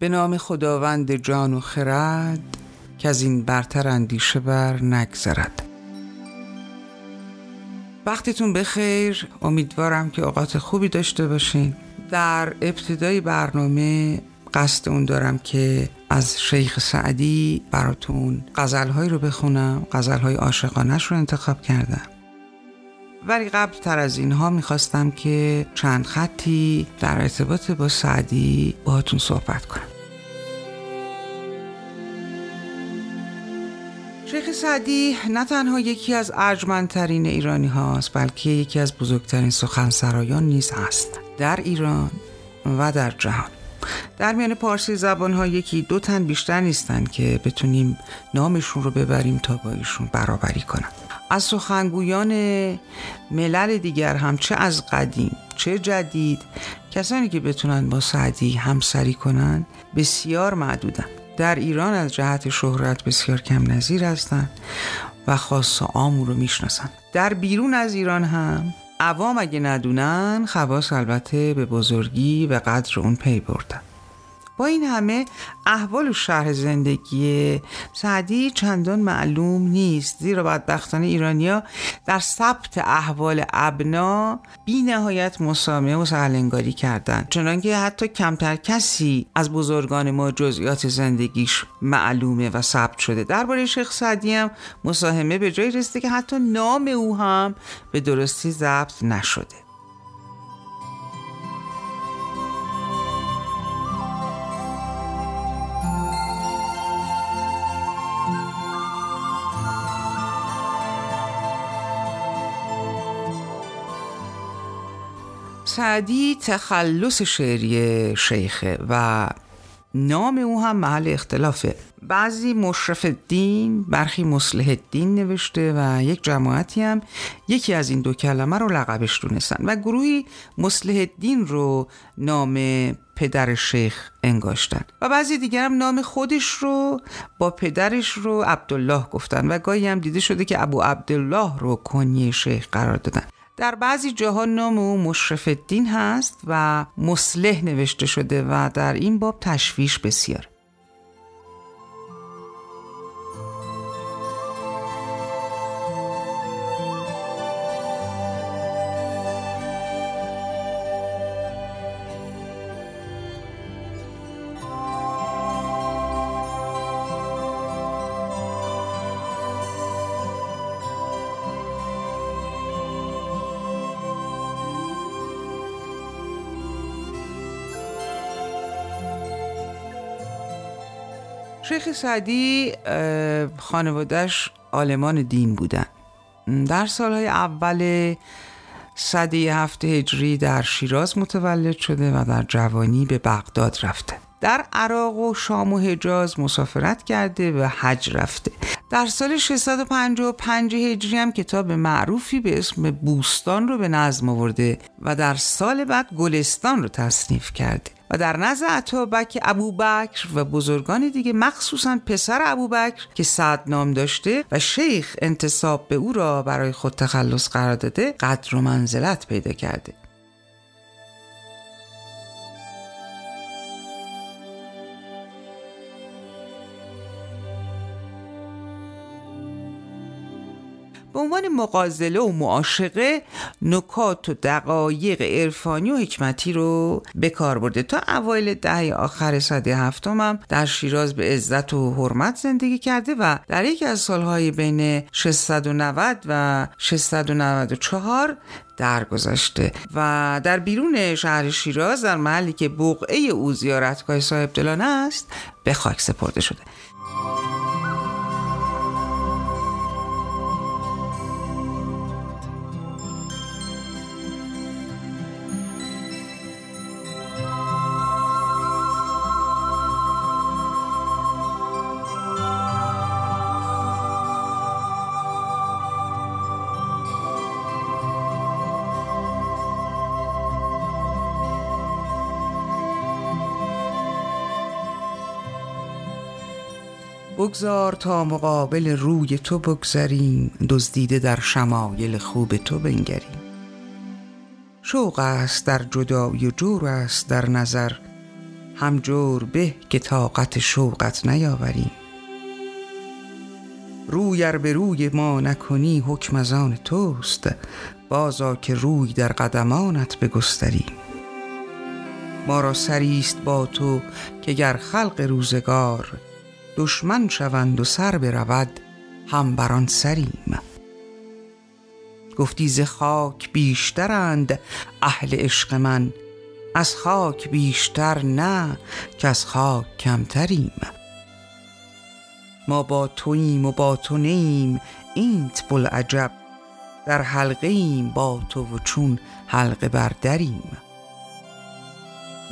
به نام خداوند جان و خرد که از این برتر اندیشه بر نگذرد. وقتتون بخیر. امیدوارم که اوقات خوبی داشته باشین. در ابتدای برنامه قصد اون دارم که از شیخ سعدی براتون غزلهایی رو بخونم. غزلهای عاشقانش رو انتخاب کردم. ولی قبل تر از اینها می‌خواستم که چند خطی در ارتباط با سعدی باهاتون صحبت کنم. شیخ سعدی نه تنها یکی از ارجمندترین ایرانی هاست بلکه یکی از بزرگترین سخنسرایان نیز هست در ایران و در جهان. در میان پارسی زبان ها یکی دو تن بیشتر نیستند که بتونیم نامشون رو ببریم تا با ایشون برابری کنن. از سخنگویان ملل دیگر هم چه از قدیم چه جدید کسانی که بتونن با سعدی همسری کنن بسیار معدودن. در ایران از جهت شهرت بسیار کم نظیر هستند و خاص عام رو می‌شناسن. در بیرون از ایران هم عوام اگه ندونن خواص البته به بزرگی و قدر اون پی بردن. با این همه احوال و شرح زندگی سعدی چندان معلوم نیست زیرا بدبختانه ایرانیا در ثبت احوال ابنا بی نهایت مسامه و سهلنگاری کردند. چنانکه حتی کمتر کسی از بزرگان ما جزئیات زندگیش معلومه و ثبت شده. درباره شیخ سعدی هم مساهمه به جای رسیده که حتی نام او هم به درستی ضبط نشده. سعدی تخلص شعری شیخه و نام او هم محل اختلافه. بعضی مشرف الدین برخی مصلح الدین نوشته و یک جماعتی هم یکی از این دو کلمه رو لقبش دونستن و گروهی مصلح الدین رو نام پدر شیخ انگاشتن و بعضی دیگر هم نام خودش رو با پدرش رو عبدالله گفتن و گاهی هم دیده شده که ابو عبدالله رو کنی شیخ قرار دادن. در بعضی جاها نام او مشرف الدین هست و مصلح نوشته شده و در این باب تشویش بسیار. شیخ سعدی خانوادهش آلمان دین بودن. در سالهای اول صده هفته هجری در شیراز متولد شده و در جوانی به بغداد رفته. در عراق و شام و حجاز مسافرت کرده و حج رفته. در سال 655 هجری هم کتاب معروفی به اسم بوستان رو به نظم آورده و در سال بعد گلستان رو تصنیف کرده. و در نزد عطابک ابوبکر و بزرگان دیگه مخصوصا پسر ابوبکر که سعد نام داشته و شیخ انتصاب به او را برای خود تخلص قرار داده قدر و منزلت پیدا کرده. مقازله و معاشقه نکات و دقایق عرفانی و حکمتی رو به کار برده. تا اوایل دهه آخر صده هفتم هم در شیراز به عزت و حرمت زندگی کرده و در یکی از سالهای بین 690 و 694 درگذشته. و در بیرون شهر شیراز در محلی که بقعه او زیارتگاه صاحب دلانه است به خاک سپرده شده. بگذار تا مقابل روی تو بگذریم. دزدیده در شمایل خوب تو بنگریم. شوق است در جدایی و جور است در نظر. همجور به که طاقت شوقت نیاوریم. روی به روی ما نکنی حکم از آن توست. بازا که روی در قدمانت بگستریم. ما را سریست با تو که گر خلق روزگار دشمن شوند و سر برود هم بران سریم. گفتی ز خاک بیشترند اهل عشق من از خاک بیشتر نه که از خاک کمتریم. ما با توییم و با تو نیم اینت بلعجب در حلقه ایم با تو و چون حلقه بردریم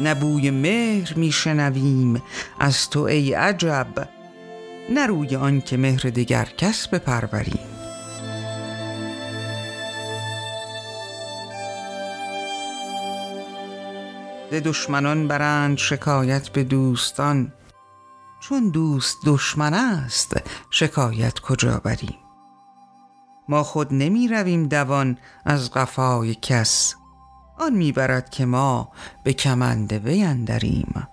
نبوی مهر میشنویم از تو ای عجب نه روی آن که مهر دگر کس بپروریم ز دشمنان برند شکایت به دوستان. چون دوست دشمن است شکایت کجا بریم؟ ما خود نمی رویم دوان از قفای کس. آن می‌برد که ما به کمند وی اندریم.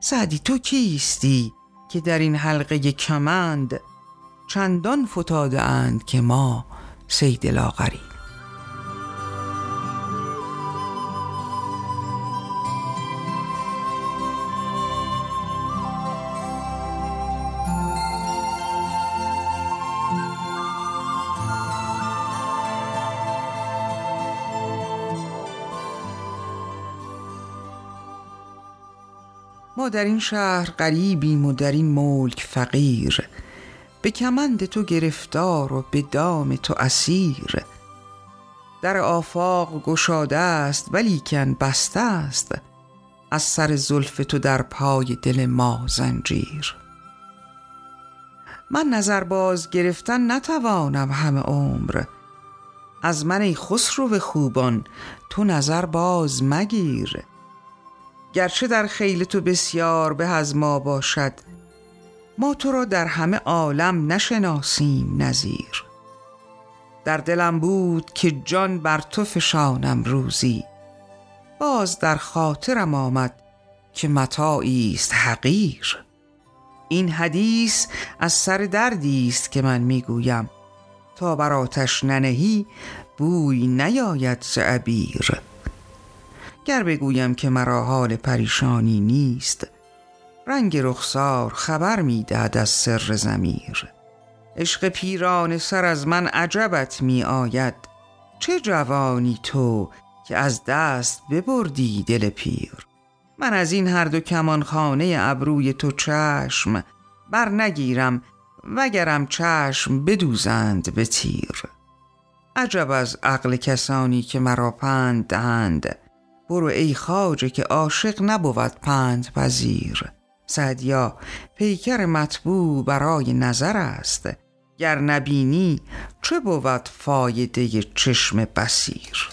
سعدی تو کیستی؟ که در این حلقه کمند چندان فتاده اند که ما سید لاغریم ما در این شهر غریبیم و در این ملک فقیر. به کمند تو گرفتار و به دام تو اسیر. در آفاق گشاده است ولیکن بسته است. از سر زلف تو در پای دل ما زنجیر. من نظر باز گرفتن نتوانم همه عمر. از من ای خسرو خوبان تو نظر باز مگیر. گرچه در خیل تو بسیار به از ما باشد ما تو را در همه عالم نشناسیم نظیر در دلم بود که جان بر تو فشانم روزی باز در خاطرم آمد که متاعی است حقیر. این حدیث از سر دردی است که من می‌گویم تا بر آتش ننهی بوی نیاید ز عبیر. گر بگویم که مرا حال پریشانی نیست رنگ رخسار خبر می‌دهد از سر زمیر عشق پیران سر از من عجبت می آید چه جوانی تو که از دست ببردی دل پیر؟ من از این هر دو کمان خانه ابروی تو چشم بر نگیرم وگرم چشم بدوزند به تیر. عجب از عقل کسانی که مرا پند دهند برو ای خاجه که عاشق نبود پند پذیر. سعدیا پیکر مطبوع برای نظر است. گر نبینی چه بود فایده چشم بسیر